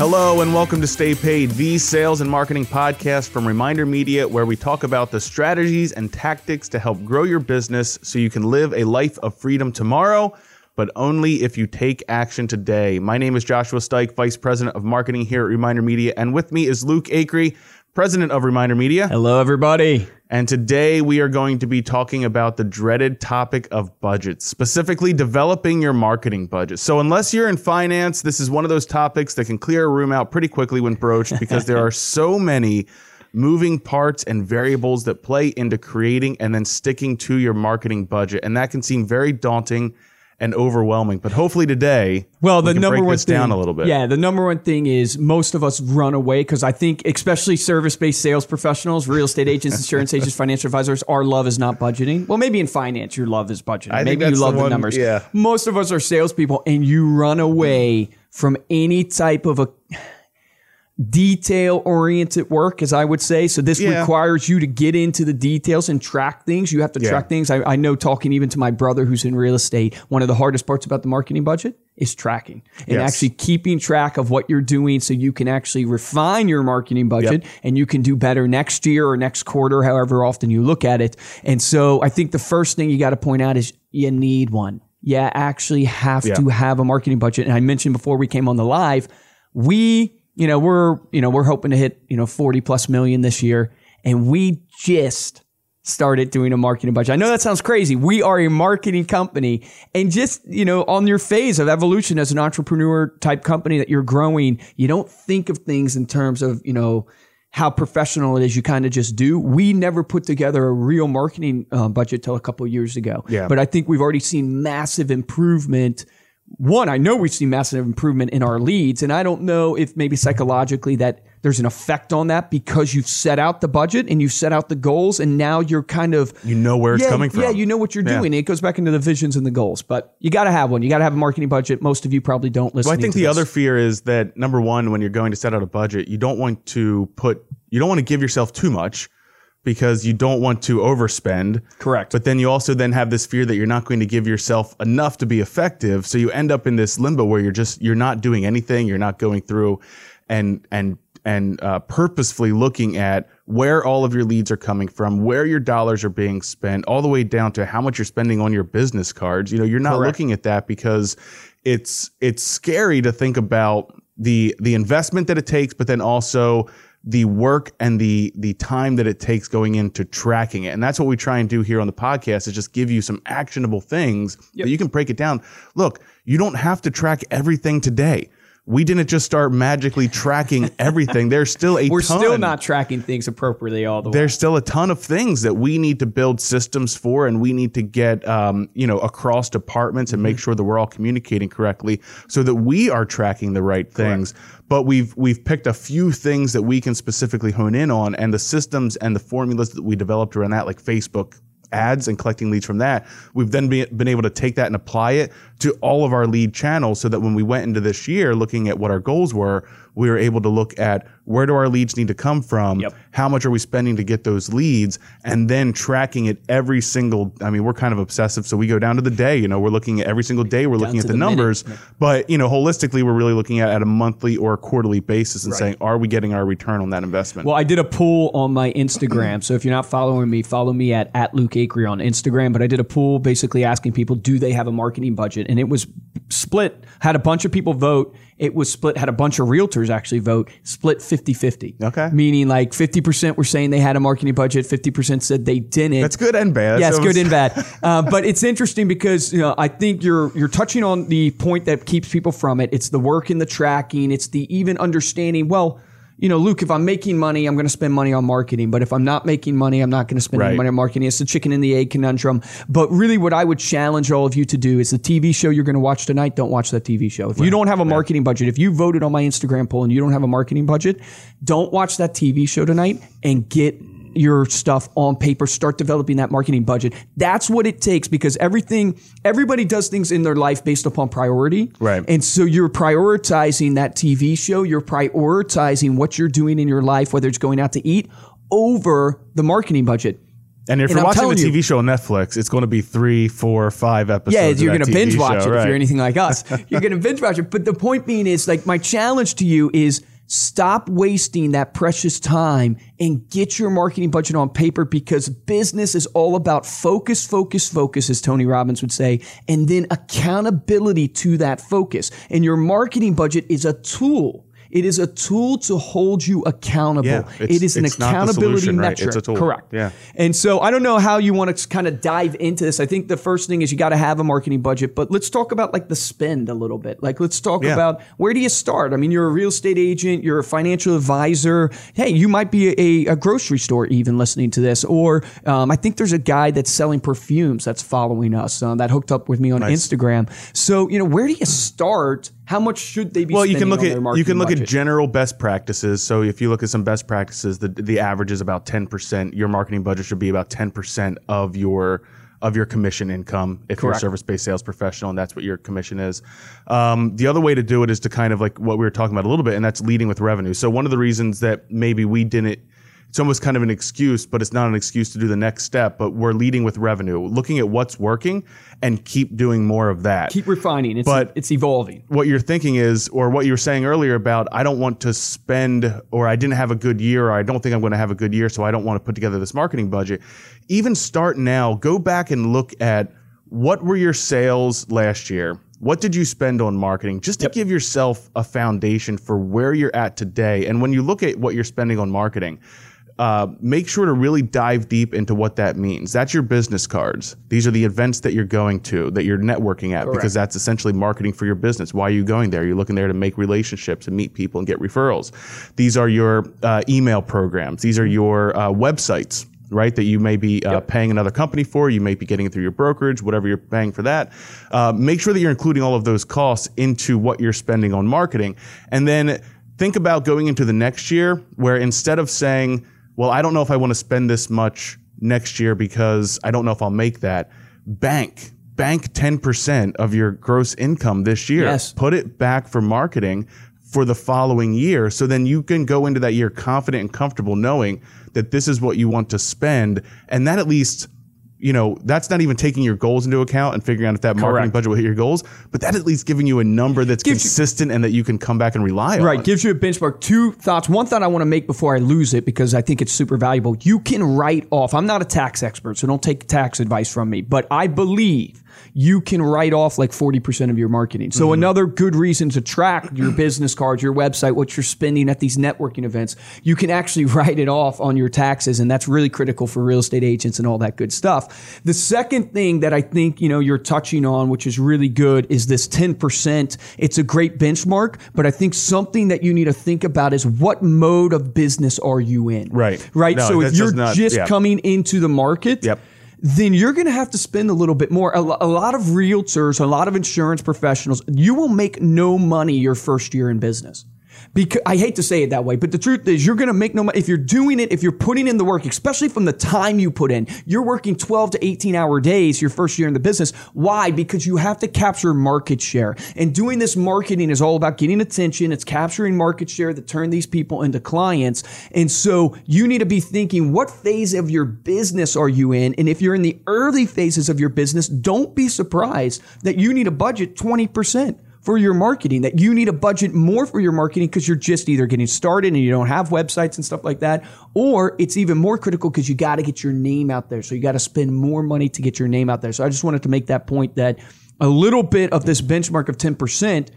Hello and welcome to Stay Paid, the sales and marketing podcast from Reminder Media, where we talk about the strategies and tactics to help grow your business so you can live a life of freedom tomorrow, but only if you take action today. My name is Joshua Stike, Vice President of Marketing here at Reminder Media, and with me is Luke Acree, President of Reminder Media. Hello, everybody. And today we are going to be talking about the dreaded topic of budgets, specifically developing your marketing budget. So, unless you're in finance, this is one of those topics that can clear a room out pretty quickly when broached because there are so many moving parts and variables that play into creating and then sticking to your marketing budget. And that can seem very daunting and overwhelming. But hopefully today, well, the we number one thing, down a little bit. Yeah, the number one thing is most of us run away because I think, especially service-based sales professionals, real estate agents, insurance agents, financial advisors, our love is not budgeting. Well, maybe in finance, your love is budgeting. I maybe you love the the, one- numbers. yeah. Most of us are salespeople, and you run away from any type of a detail oriented work, as I would say. So this Yeah. requires you to get into the details and track things. You have to Yeah. track things. I, I know talking even to my brother who's in real estate, one of the hardest parts about the marketing budget is tracking and Yes. actually keeping track of what you're doing so you can actually refine your marketing budget and you can do better next year or next quarter, however often you look at it. And so I think the first thing you got to point out is you need one. You actually have Yeah. to have a marketing budget. And I mentioned before we came on the live, we, you know, we're, you know, we're hoping to hit, you know, 40 plus million this year. And we just started doing a marketing budget. I know that sounds crazy. We are a marketing company and just, you know, on your phase of evolution as an entrepreneur type company that you're growing, you don't think of things in terms of, you know, how professional it is. You kind of just do. We never put together a real marketing uh, budget till a couple of years ago. Yeah. But I think we've already seen massive improvement one, I know we've seen massive improvement in our leads, and I don't know if maybe psychologically that there's an effect on that because you've set out the budget and you've set out the goals, and now you're kind of You know where it's yeah, coming from. Yeah, you know what you're Yeah. doing. It goes back into the visions and the goals, but you got to have one. You got to have a marketing budget. Most of you probably don't listen. Well, I think the other fear is that number one, when you're going to set out a budget, you don't want to put, you don't want to give yourself too much because you don't want to overspend. Correct. But then you also then have this fear that you're not going to give yourself enough to be effective. So you end up in this limbo where you're just, you're not doing anything. You're not going through and, and, and uh, purposefully looking at where all of your leads are coming from, where your dollars are being spent, all the way down to how much you're spending on your business cards. You know, you're not Correct. looking at that because it's it's scary to think about the the investment that it takes, but then also the work and the the time that it takes going into tracking it. And that's what we try and do here on the podcast is just give you some actionable things that you can break it down. Look, you don't have to track everything today. We didn't just start magically tracking everything. There's still a we're ton. still not tracking things appropriately all the way. There's still a ton of things that we need to build systems for, and we need to get, um, you know, across departments and make sure that we're all communicating correctly, so that we are tracking the right things. But we've we've picked a few things that we can specifically hone in on, and the systems and the formulas that we developed around that, like Facebook ads and collecting leads from that, we've then be, been able to take that and apply it to all of our lead channels so that when we went into this year looking at what our goals were, we were able to look at where do our leads need to come from, Yep. how much are we spending to get those leads, and then tracking it every single. I mean, we're kind of obsessive, so we go down to the day. You know, we're looking at every single day. We're looking at the, the minute. numbers, but you know, holistically, we're really looking at at a monthly or a quarterly basis and saying, are we getting our return on that investment? Well, I did a poll on my Instagram. So if you're not following me, follow me at, at Luke Acree on Instagram. But I did a poll basically asking people, do they have a marketing budget? And it was split, had a bunch of people vote. It was split, had a bunch of realtors actually vote, split 50 50. Okay. Meaning like 50% were saying they had a marketing budget, 50% said they didn't. That's good and bad. Yeah, it's good and bad. Uh, but it's interesting because you know I think you're you're touching on the point that keeps people from it. It's the work and the tracking. It's the even understanding. Well, you know, Luke, if I'm making money, I'm going to spend money on marketing. But if I'm not making money, I'm not going to spend any money on marketing. It's the chicken and the egg conundrum. But really, what I would challenge all of you to do is the TV show you're going to watch tonight. Don't watch that TV show. If you don't have a marketing budget, if you voted on my Instagram poll and you don't have a marketing budget, don't watch that TV show tonight and get your stuff on paper start developing that marketing budget that's what it takes because everything everybody does things in their life based upon priority Right. and so you're prioritizing that tv show you're prioritizing what you're doing in your life whether it's going out to eat over the marketing budget And if And you're I'm watching a telling you- TV show on Netflix, it's going to be three, four, five episodes. Yeah, you're going to TV binge watch it if you're anything like us. You're going to binge watch it. But the point being is, like, my challenge to you is stop wasting that precious time and get your marketing budget on paper because business is all about focus, focus, focus, as Tony Robbins would say, and then accountability to that focus. And your marketing budget is a tool. It is a tool to hold you accountable. Yeah, an it's not the accountability solution, right? metric. It's a tool. Correct. Yeah. And so I don't know how you want to kind of dive into this. I think the first thing is you got to have a marketing budget, but let's talk about like the spend a little bit. Like let's talk Yeah. about where do you start? I mean, you're a real estate agent, you're a financial advisor. Hey, you might be a, a grocery store even listening to this, or um, I think there's a guy that's selling perfumes that's following us uh, that hooked up with me on Instagram. So you know, where do you start? How much should they be? Well, you can look at you can look budget? at general best practices. So if you look at some best practices, the the average is about ten percent. Your marketing budget should be about ten percent of your of your commission income if you're a service based sales professional and that's what your commission is. Um, the other way to do it is to kind of like what we were talking about a little bit, and that's leading with revenue. So one of the reasons that maybe we didn't it's almost kind of an excuse, but it's not an excuse to do the next step. But we're leading with revenue, looking at what's working and keep doing more of that keep refining. It's But- it's evolving. what you're thinking is, or what you were saying earlier about, I don't want to spend, or I didn't have a good year, or I don't think I'm going to have a good year, so I don't want to put together this marketing budget. Even start now, go back and look at what were your sales last year? What did you spend on marketing? Just to give yourself a foundation for where you're at today. And when you look at what you're spending on marketing, uh, make sure to really dive deep into what that means. That's your business cards. These are the events that you're going to, that you're networking at, because that's essentially marketing for your business. Why are you going there? You're looking there to make relationships and meet people and get referrals. These are your uh, email programs. These are your uh, websites. Right, that you may be uh, paying another company for, you may be getting it through your brokerage, whatever you're paying for that. Uh, make sure that you're including all of those costs into what you're spending on marketing, and then think about going into the next year where instead of saying, well, I don't know if I want to spend this much next year because I don't know if I'll make that, bank. Bank 10% of your gross income this year. Yes. Put it back for marketing for the following year. So then you can go into that year confident and comfortable knowing that this is what you want to spend. And that at least, you know, that's not even taking your goals into account and figuring out if that marketing Correct. budget will hit your goals, but that at least giving you a number that's Gives you- consistent and that you can come back and rely on. Right, gives you a benchmark. Two thoughts. One thought I want to make before I lose it because I think it's super valuable. You can write off. I'm not a tax expert, so don't take tax advice from me, but I believe you can write off like 40% of your marketing. So mm-hmm. another good reason to track your business cards, your website, what you're spending at these networking events, you can actually write it off on your taxes and that's really critical for real estate agents and all that good stuff. The second thing that I think, you know, you're touching on which is really good is this 10%. It's a great benchmark, but I think something that you need to think about is what mode of business are you in? Right. Right. No, so if you're not- just yeah. coming into the market, Yep. Then you're going to have to spend a little bit more. A, lot of realtors, a lot of insurance professionals, you will make no money your first year in business. Because I hate to say it that way, but the truth is you're going to make no money if you're doing it, if you're putting in the work, especially from the time you put in. You're working 12 to 18 hour days your first year in the business. Why? Because you have to capture market share. And doing this marketing is all about getting attention. It's capturing market share that turn these people into clients. And so you need to be thinking what phase of your business are you in? And if you're in the early phases of your business, don't be surprised that you need a budget 20% for your marketing, that you need a budget more for your marketing because you're just either getting started and you don't have websites and stuff like that, or it's even more critical because you got to get your name out there. So you got to spend more money to get your name out there. So I just wanted to make that point that a little bit of this benchmark of 10%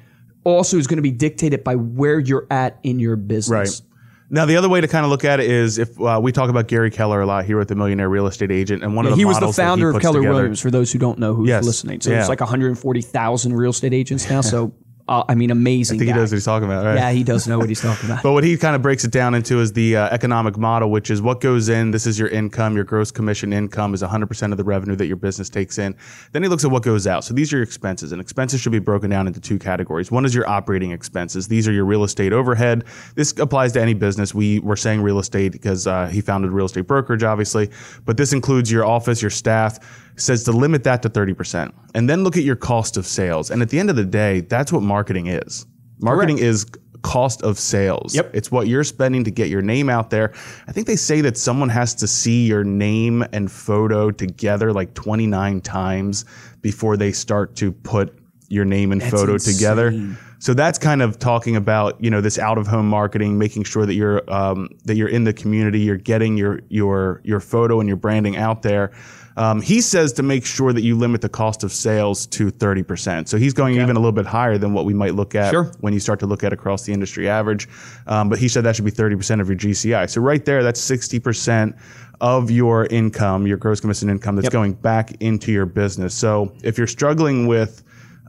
also is going to be dictated by where you're at in your business. Right. Now, the other way to kind of look at it is if uh, we talk about Gary Keller a lot here with the Millionaire Real Estate Agent, and one of the he was the models that he founder of Keller together- Williams. For those who don't know who's Yes. listening, so Yeah. it's like 140,000 real estate agents now. So uh, I mean, amazing. I think he knows what he's talking about, right? Yeah, he does know what he's talking about. But what he kind of breaks it down into is the uh, economic model, which is what goes in. This is your income. Your gross commission income is 100% of the revenue that your business takes in. Then he looks at what goes out. So these are your expenses, and expenses should be broken down into two categories. One is your operating expenses. These are your real estate overhead. This applies to any business. We were saying real estate because uh, he founded real estate brokerage, obviously, but this includes your office, your staff. Says to limit that to 30%. And then look at your cost of sales. And at the end of the day, that's what marketing is. Marketing is cost of sales. Yep. It's what you're spending to get your name out there. I think they say that someone has to see your name and photo together like 29 times before they start to put your name and photo together. So that's kind of talking about you know this out of home marketing, making sure that you're um, that you're in the community, you're getting your your your photo and your branding out there. Um, he says to make sure that you limit the cost of sales to thirty percent. So he's going even a little bit higher than what we might look at Sure. when you start to look at across the industry average. Um, but he said that should be thirty percent of your GCI. So right there, that's sixty percent of your income, your gross commission income that's going back into your business. So if you're struggling with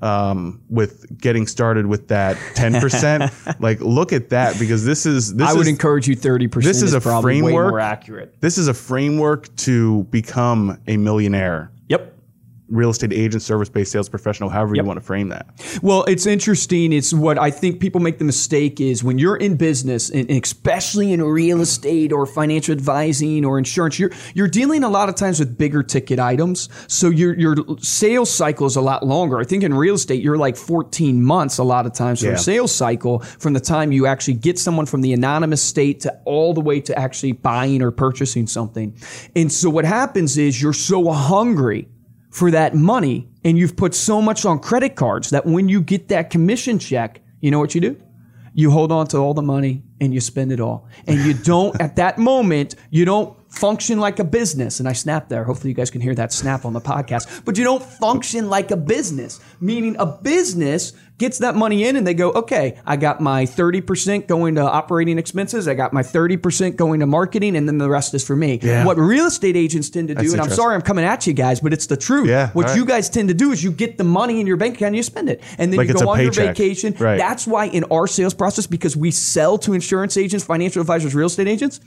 um, with getting started with that 10%, like look at that because this is, this I would is, encourage you 30%. this is a probably way framework. more accurate. this is a framework to become a millionaire, Yep. Real estate agent, service-based sales professional, however Yep. you want to frame that. Well, it's interesting. It's what I think people make the mistake is when you're in business, and especially in real estate or financial advising or insurance, you're you're dealing a lot of times with bigger ticket items. So your your sales cycle is a lot longer. I think in real estate, you're like 14 months a lot of times for Yeah. a sales cycle from the time you actually get someone from the anonymous state to all the way to actually buying or purchasing something. And so what happens is you're so hungry for that money and you've put so much on credit cards that when you get that commission check, you know what you do? You hold on to all the money and you spend it all. And you don't, at that moment, you don't function like a business. And I snapped there. Hopefully you guys can hear that snap on the podcast. But you don't function like a business, meaning a business gets that money in and they go, okay, I got my 30% going to operating expenses. I got my 30% going to marketing and then the rest is for me. Yeah. What real estate agents tend to do, That's and I'm sorry I'm coming at you guys, but it's the truth. Yeah, What right. you guys tend to do is you get the money in your bank account and you spend it. And then Like you go on your vacation. Right. That's why in our sales process, because we sell to insurance agents, financial advisors, real estate agents,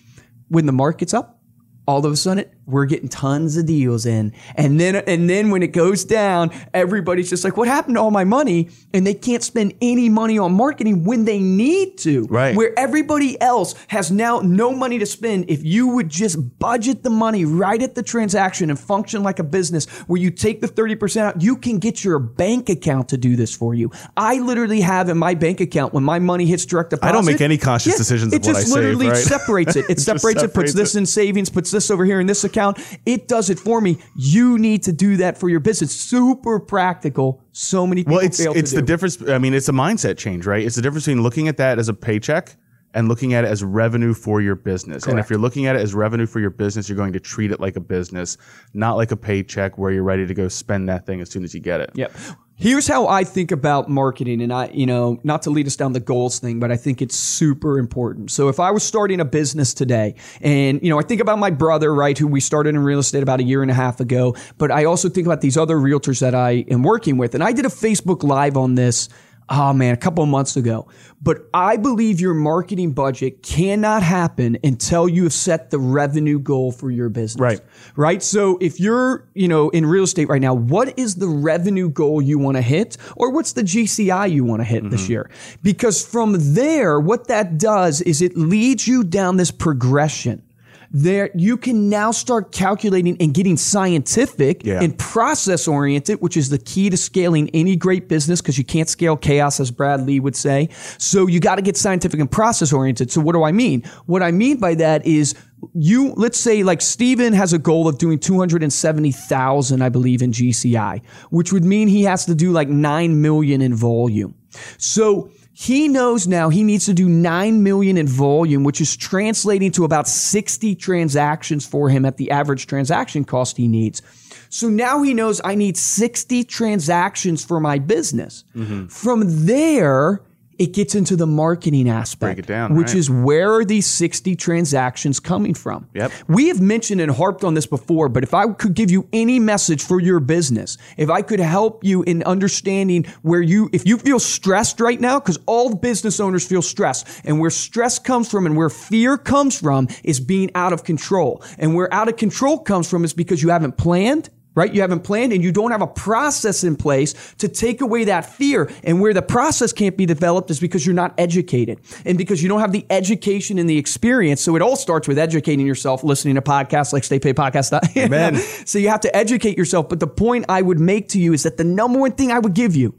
when the market's up, all of a sudden we're getting tons of deals in. And then and then when it goes down, everybody's just like, what happened to all my money? And they can't spend any money on marketing when they need to. Right. Where everybody else has now no money to spend. If you would just budget the money right at the transaction and function like a business where you take the 30% out, you can get your bank account to do this for you. I literally have in my bank account when my money hits direct deposit. I don't make any conscious decisions It just I save, literally right? separates it. It just separates it, puts separates this in savings, puts this over here in this account. It does it for me. You need to do that for your business. Super practical. So many people fail. Well, it's it's the do. difference. I mean, it's a mindset change, right? It's the difference between looking at that as a paycheck and looking at it as revenue for your business. And if you're looking at it as revenue for your business, you're going to treat it like a business, not like a paycheck where you're ready to go spend that thing as soon as you get it. Yep. Here's how I think about marketing, and I, you know, not to lead us down the goals thing, but I think it's super important. So if I was starting a business today, and you know, I think about my brother, right, who we started in real estate about a year and a half ago, but I also think about these other realtors that I am working with, and I did a Facebook Live on this. Oh man, a couple of months ago. But I believe your marketing budget cannot happen until you have set the revenue goal for your business Right. right? So if you're, you know, in real estate right now, what is the revenue goal you want to hit or what's the GCI you want to hit this mm-hmm. year? Because from there, what that does is it leads you down this progression. There, you can now start calculating and getting scientific Yeah. and process oriented, which is the key to scaling any great business because you can't scale chaos, as Brad Lea would say. So you got to get scientific and process oriented. So what do I mean? What I mean by that is you, let's say like Steven has a goal of doing 270,000, I believe, in GCI, which would mean he has to do like 9 million in volume. So he knows now he needs to do 9 million in volume, which is translating to about 60 transactions for him at the average transaction cost he needs. So now he knows I need 60 transactions for my business. Mm-hmm. From there, it gets into the marketing aspect, Break it down, which right. is where are these 60 transactions coming from? Yep. We have mentioned and harped on this before, but if I could give you any message for your business, if I could help you in understanding where you, if you feel stressed right now, because all business owners feel stressed, and where stress comes from and where fear comes from is being out of control. And where out of control comes from is because you haven't planned, right? You haven't planned and you don't have a process in place to take away that fear. And where the process can't be developed is because you're not educated and because you don't have the education and the experience. So it all starts with educating yourself, listening to podcasts like Stay Paid Podcast. Amen. so you have to educate yourself. But the point I would make to you is that the number one thing I would give you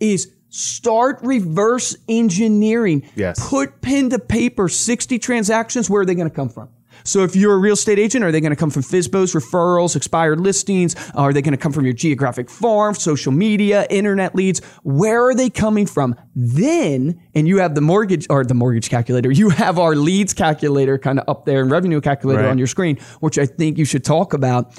is Start reverse engineering. Yes. Put pen to paper 60 transactions. Where are they going to come from? So if you're a real estate agent, are they going to come from FISBOs, referrals, expired listings? Are they going to come from your geographic farm, social media, internet leads? Where are they coming from? Then, and you have the mortgage or the mortgage calculator, you have our leads calculator kind of up there and revenue calculator Right. on your screen, which I think you should talk about.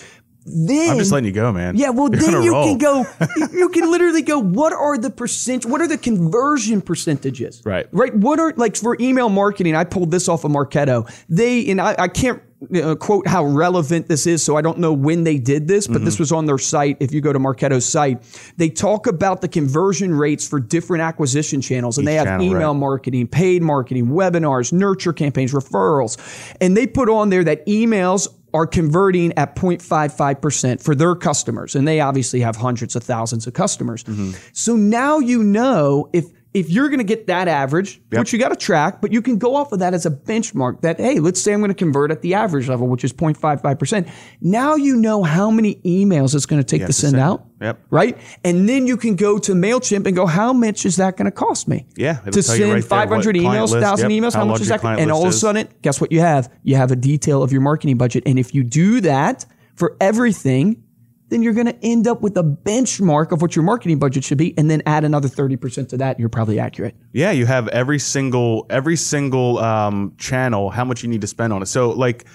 Then I'm just letting you go, man. yeah, well, You're then you roll. can go. you- can literally go. What are the percent? What are the conversion percentages? Right. Right. What are like for email marketing? I pulled this off of Marketo. They and I, I can't uh, quote how relevant this is, so I don't know when they did this, but Mm-hmm. this was on their site. If you go to Marketo's site, they talk about the conversion rates for different acquisition channels, and they have channel, email right. marketing, paid marketing, webinars, nurture campaigns, referrals. And they put on there that emails are converting at 0.55% for their customers. And they obviously have hundreds of thousands of customers. Mm-hmm. So now you know if if you're going to get that average, which you got to track, but you can go off of that as a benchmark that, hey, let's say I'm going to convert at the average level, which is 0.55%. Now you know how many emails it's going to take to to send send. out. Yep. Right. And then you can go to MailChimp and go, how much is that going to cost me? Yeah, To send right there 500 what emails, 1,000 yep, emails, how, how much is that? And all of a sudden, guess what you have? You have a detail of your marketing budget. And if you do that for everything, then you're going to end up with a benchmark of what your marketing budget should be, and then add another 30% to that, you're probably accurate. Yeah, you have every single every single um, channel how much you need to spend on it. So like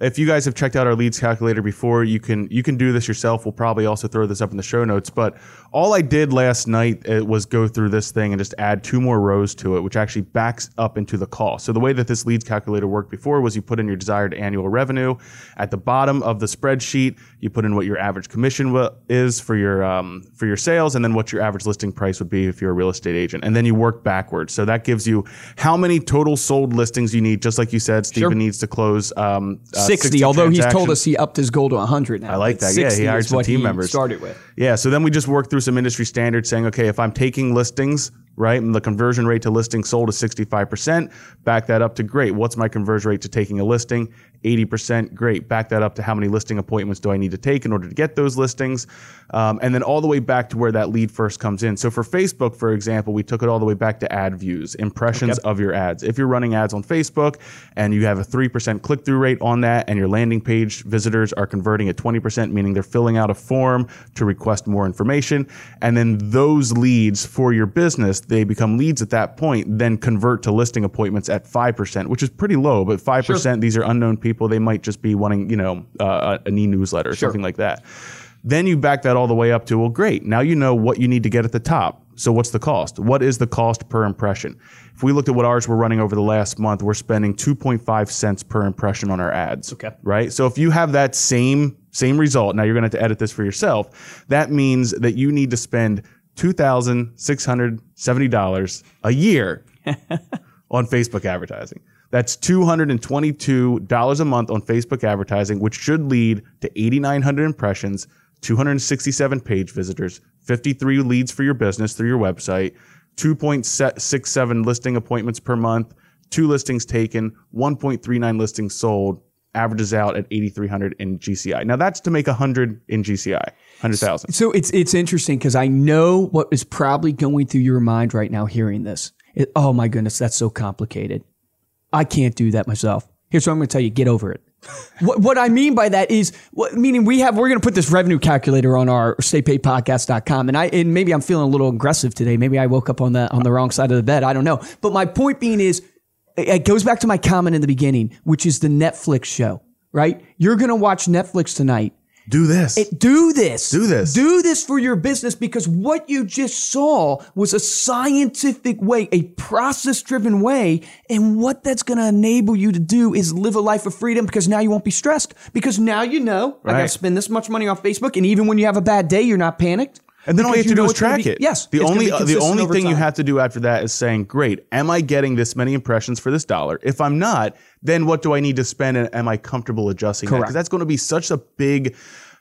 if you guys have checked out our leads calculator before, you can you can do this yourself. We'll probably also throw this up in the show notes. But all I did last night uh, was go through this thing and just add two more rows to it, which actually backs up into the cost. So the way that this leads calculator worked before was you put in your desired annual revenue. At the bottom of the spreadsheet, you put in what your average commission is for your um, for your sales, and then what your average listing price would be if you're a real estate agent, and then you work backwards. So that gives you how many total sold listings you need. Just like you said, Stephen needs to close um, uh, 60, although he's told us he upped his goal to 100 now. I like that. Yeah, he 60 hired is some team he members. Started with. Yeah, so then we just worked through some industry standards saying, okay, if I'm taking listings, right, and the conversion rate to listing sold is 65%, back that up to great. What's my conversion rate to taking a listing? 80%, great. Back that up to how many listing appointments do I need to take in order to get those listings? Um, and then all the way back to where that lead first comes in. So for Facebook, for example, we took it all the way back to ad views, impressions of your ads. If you're running ads on Facebook and you have a 3% click through rate on that and your landing page visitors are converting at 20%, meaning they're filling out a form to request more information. And then those leads for your business, they become leads at that point, then convert to listing appointments at 5%, which is pretty low, but 5%, these are unknown people. They might just be wanting, you know, uh, an e-newsletter or something like that. Then you back that all the way up to, well, great. Now you know what you need to get at the top. So what's the cost? What is the cost per impression? If we looked at what ours were running over the last month, we're spending 2.5 cents per impression on our ads. Okay. Right? So if you have that same same result, now you're going to have to edit this for yourself. That means that you need to spend $2,670 a year on Facebook advertising. That's $222 a month on Facebook advertising, which should lead to 8,900 impressions, 267 page visitors, 53 leads for your business through your website, 2.67 listing appointments per month, two listings taken, 1.39 listings sold, averages out at 8,300 in GCI. Now that's to make 100 in GCI, 100,000. So it's it's interesting because I know what is probably going through your mind right now hearing this. It- oh my goodness, that's so complicated. I can't do that myself. Here's what I'm going to tell you: get over it. what, what I mean by that is, what, meaning we have we're going to put this revenue calculator on our staypaidpodcast.com, and I and maybe I'm feeling a little aggressive today. Maybe I woke up on the on the wrong side of the bed. I don't know. But my point being is, it it goes back to my comment in the beginning, which is the Netflix show. Right? You're going to watch Netflix tonight. Do this. Do this. Do this. Do this for your business because what you just saw was a scientific way, a process driven way. And what that's going to enable you to do is live a life of freedom because now you won't be stressed because now you know I got to spend this much money on Facebook. And even when you have a bad day, you're not panicked. And then all you have to do know is track be- it. Yes. The only be the only thing you have to do after that is saying, "Great, am I getting this many impressions for this dollar? If I'm not, then what do I need to spend and am I comfortable adjusting that? Correct. Because that's going to be such a big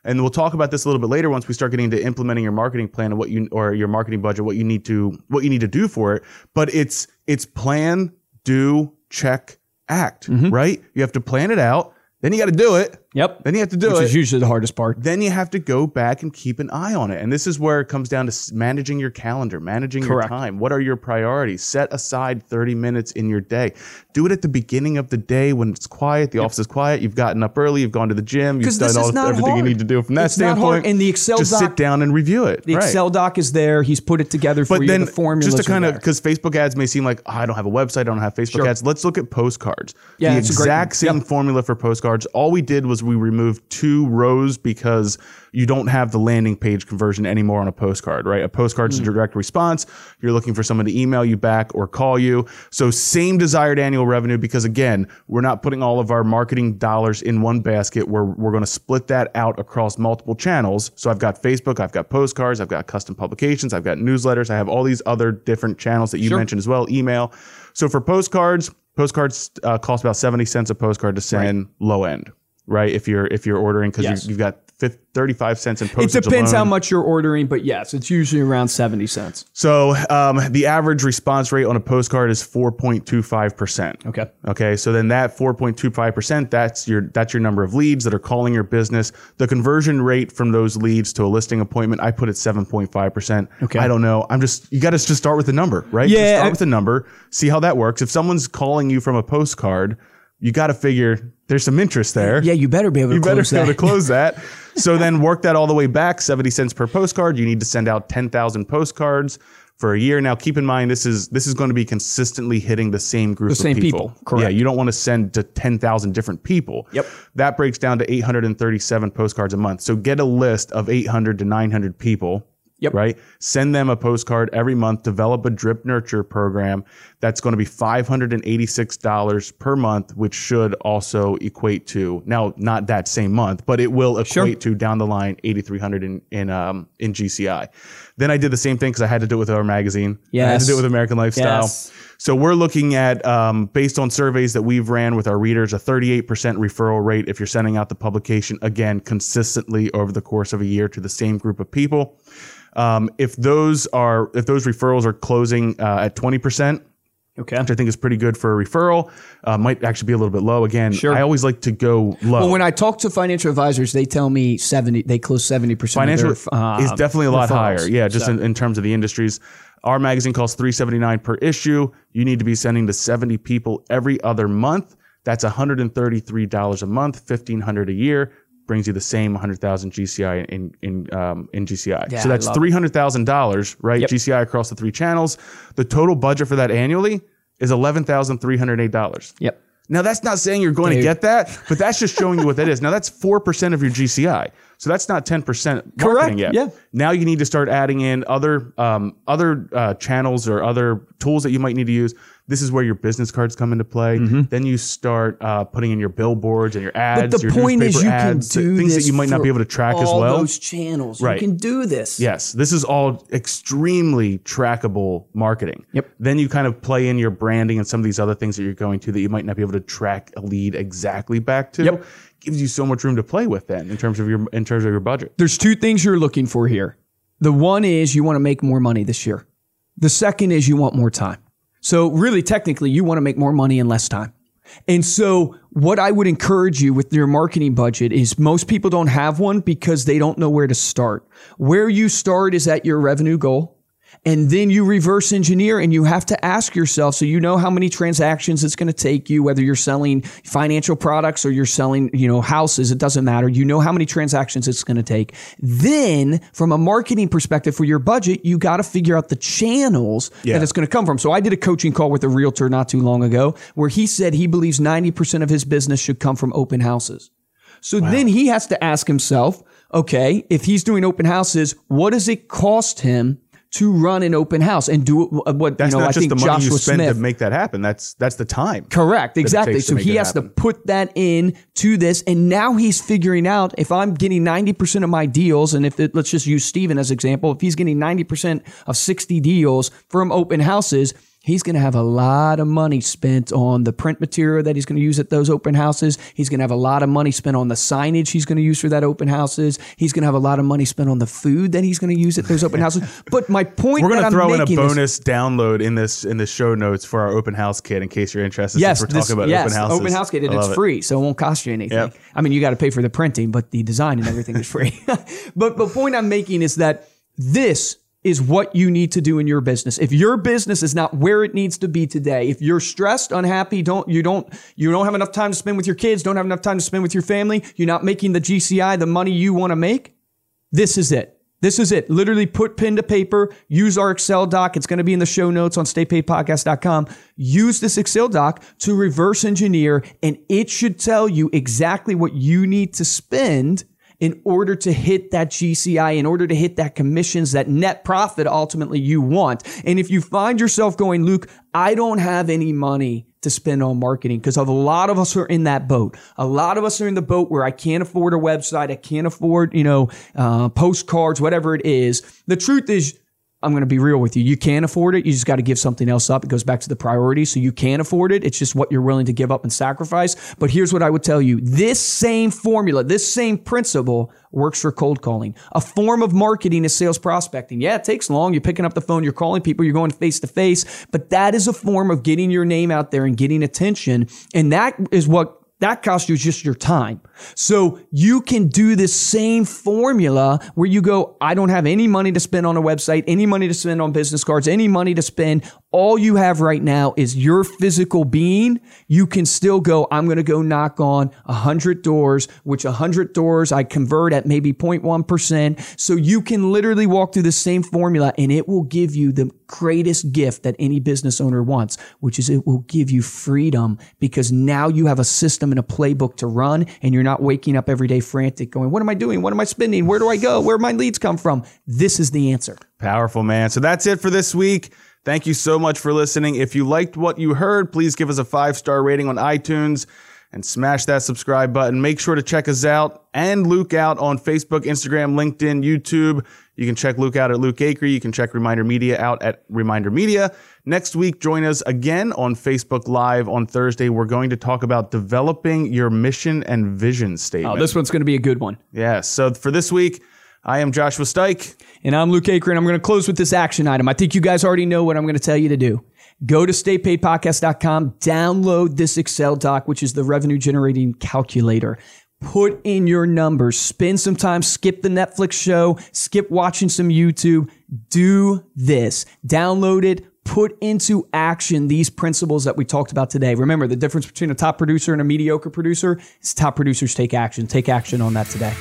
and we'll talk about this a little bit later once we start getting into implementing your marketing plan and what you or your marketing budget, what you need to what you need to do for it. But it's it's plan, do, check, act, Mm-hmm. right? You have to plan it out, then you got to do it, Yep. Then you have to do it. Which it. is usually the hardest part. then you have to go back and keep an eye on it. And this is where it comes down to managing your calendar, managing Correct. your time. What are your priorities? Set aside 30 minutes in your day. Do it at the beginning of the day when it's quiet, the office is quiet, you've gotten up early, you've gone to the gym, you've done all everything you need to do from that It's standpoint. And the Excel just doc- sit down and review it. The right. Excel doc is there. He's put it together for But you. then, the formulas just to kind of because Facebook ads may seem like oh, I don't have a website, I don't have Facebook Sure. ads. Let's look at postcards. Yeah, the that's a great exact same formula for postcards. All we did was we removed two rows because you don't have the landing page conversion anymore on a postcard, right? A postcard's Hmm. a direct response. You're looking for someone to email you back or call you. So same desired annual revenue because again, we're not putting all of our marketing dollars in one basket. We're we're going to split that out across multiple channels. So I've got Facebook, I've got postcards, I've got custom publications, I've got newsletters, I have all these other different channels that you Sure. mentioned as well, email. So for postcards, postcards uh, cost about 70 cents a postcard to send low end, right? If you're if you're ordering cuz Yes. you've got 50, 35 cents in postage. it depends alone. how much you're ordering, but yes, it's usually around 70 cents. So um, the average response rate on a postcard is 4.25%. Okay. Okay, so then that 4.25%, that's your that's your number of leads that are calling your business. The conversion rate from those leads to a listing appointment, I put at 7.5%. Okay. I don't know. I'm just you got to just start with the number, right? Yeah, Just start I- with the number, see how that works. If someone's calling you from a postcard, you got to figure there's some interest there. Yeah, you better be able to You better close be able that. to close that. so then work that all the way back, 70 cents per postcard. You need to send out 10,000 postcards for a year. Now keep in mind this is this is going to be consistently hitting the same group The same of people. people, correct. Yeah, you don't want to send to 10,000 different people. Yep. That breaks down to 837 postcards a month. So get a list of 800 to 900 people. Yep. Right. Send them a postcard every month. Develop a drip nurture program. That's going to be $586 per month, which should also equate to now, not that same month, but it will equate Sure. to down the line 8,300 in, in, um, in GCI. Then I did the same thing because I had to do it with our magazine. Yes. I had to do it with American Lifestyle. Yes. So we're looking at, um, based on surveys that we've ran with our readers, a 38% referral rate if you're sending out the publication again consistently over the course of a year to the same group of people. Um, if those are if those referrals are closing uh, at 20%, Okay. which I think is pretty good for a referral, uh, might actually be a little bit low. Again, Sure. I always like to go low. Well, when I talk to financial advisors, they tell me 70, they close 70% Financial of their, uh, is definitely a lot higher. Yeah, just So- in, in terms of the industries. Our magazine costs three seventy nine per issue. You need to be sending to seventy people every other month. That's one hundred and thirty three dollars a month, fifteen hundred a year. Brings you the same hundred thousand GCI in in um, in GCI. Yeah, so that's three hundred thousand dollars, right? Yep. GCI across the three channels. The total budget for that annually is eleven thousand three hundred eight dollars. Yep. Now that's not saying you're going to get that, but that's just showing you what that is. Now that's four percent of your GCI, so that's not ten percent Correct, yet. yeah. Now you need to start adding in other um, other uh, channels or other tools that you might need to use. This is where your business cards come into play. Then you start uh, putting in your billboards and your ads. Mm-hmm. But the your point is, you can ads, do things that you might not be able to track as all well. those channels. Right. You can do this. Yes, this is all extremely trackable marketing. Yep. Then you kind of play in your branding and some of these other things that you're going to that you might not be able to track a lead exactly back to. Yep. Gives you so much room to play with then in terms of your in terms of your budget. There's two things you're looking for here. The one is you want to make more money this year. The second is you want more time. So really technically you want to make more money in less time. And so what I would encourage you with your marketing budget is most people don't have one because they don't know where to start. Where you start is at your revenue goal. And then you reverse engineer and you have to ask yourself so you know how many transactions it's going to take you whether you're selling financial products or you're selling, you know, houses, it doesn't matter. You know how many transactions it's going to take. Then from a marketing perspective for your budget, you got to figure out the channels Yeah. that it's going to come from. So I did a coaching call with a realtor not too long ago where he said he believes 90% of his business should come from open houses. So then he has to ask himself, okay, if he's doing open houses, what does it cost him to run an open house and do what, what That's you know, I think the money Joshua you spend Smith to make that happen. That's that's the time. Correct, exactly. So he has to put that in to this, and now he's figuring out if I'm getting 90% of my deals, and if it, let's just use Steven as example, if he's getting 90% of 60 deals from open houses, He's going to have a lot of money spent on the print material that he's going to use at those open houses. He's going to have a lot of money spent on the signage he's going to use for that open houses. He's going to have a lot of money spent on the food that he's going to use at those open houses. But my point We're going to throw in a making is- bonus download in this in the show notes for our open house kit in case you're interested. Yes, we're this- talking about yes, open houses. Open house kit, and it's love it. free, so it won't cost you anything. Yep. I mean, you got to pay for the printing, but the design and everything is free. but the point I'm making is that this is what you need to do in your business. If your business is not where it needs to be today, if you're stressed, unhappy, don't you don't you don't have enough time to spend with your kids, don't have enough time to spend with your family, you're not making the GCI the money you want to make, this is it. This is it. Literally put pen to paper, use our Excel doc. It's going to be in the show notes on staypaidpodcast.com. Use this Excel doc to reverse engineer, and it should tell you exactly what you need to spend in order to hit that GCI, in order to hit that commissions, that net profit ultimately you want. And if you find yourself going, Luke, I don't have any money to spend on marketing because a lot of us are in that boat. A lot of us are in the boat where I can't afford a website. I can't afford, you know, uh, postcards, whatever it is. The truth is, I'm going to be real with you. You can afford it. You just got to give something else up. It goes back to the priority. So you can afford it. It's just what you're willing to give up and sacrifice. But here's what I would tell you. This same formula, this same principle works for cold calling. A form of marketing is sales prospecting. Yeah, it takes long. You're picking up the phone, you're calling people, you're going face to face, but that is a form of getting your name out there and getting attention. And that is what that costs you just your time. So you can do this same formula where you go, I don't have any money to spend on a website, any money to spend on business cards, any money to spend. All you have right now is your physical being. You can still go, I'm going to go knock on a hundred doors, which a hundred doors I convert at maybe 0.1%. So you can literally walk through the same formula and it will give you the greatest gift that any business owner wants, which is it will give you freedom because now you have a system and a playbook to run and you're not waking up every day frantic going, what am I doing? What am I spending? Where do I go? Where my leads come from? This is the answer. Powerful, man. So that's it for this week. Thank you so much for listening. If you liked what you heard, please give us a five star rating on iTunes and smash that subscribe button. Make sure to check us out and Luke out on Facebook, Instagram, LinkedIn, YouTube. You can check Luke out at Luke Acree. You can check Reminder Media out at Reminder Media. Next week, join us again on Facebook Live on Thursday. We're going to talk about developing your mission and vision oh, statement. Oh, this one's going to be a good one. yes. So for this week, I am Joshua Stike. And I'm Luke and I'm going to close with this action item. I think you guys already know what I'm going to tell you to do. Go to staypaidpodcast.com, download this Excel doc, which is the revenue generating calculator. Put in your numbers, spend some time, skip the Netflix show, skip watching some YouTube. Do this. Download it, put into action these principles that we talked about today. Remember, the difference between a top producer and a mediocre producer is top producers take action. Take action on that today.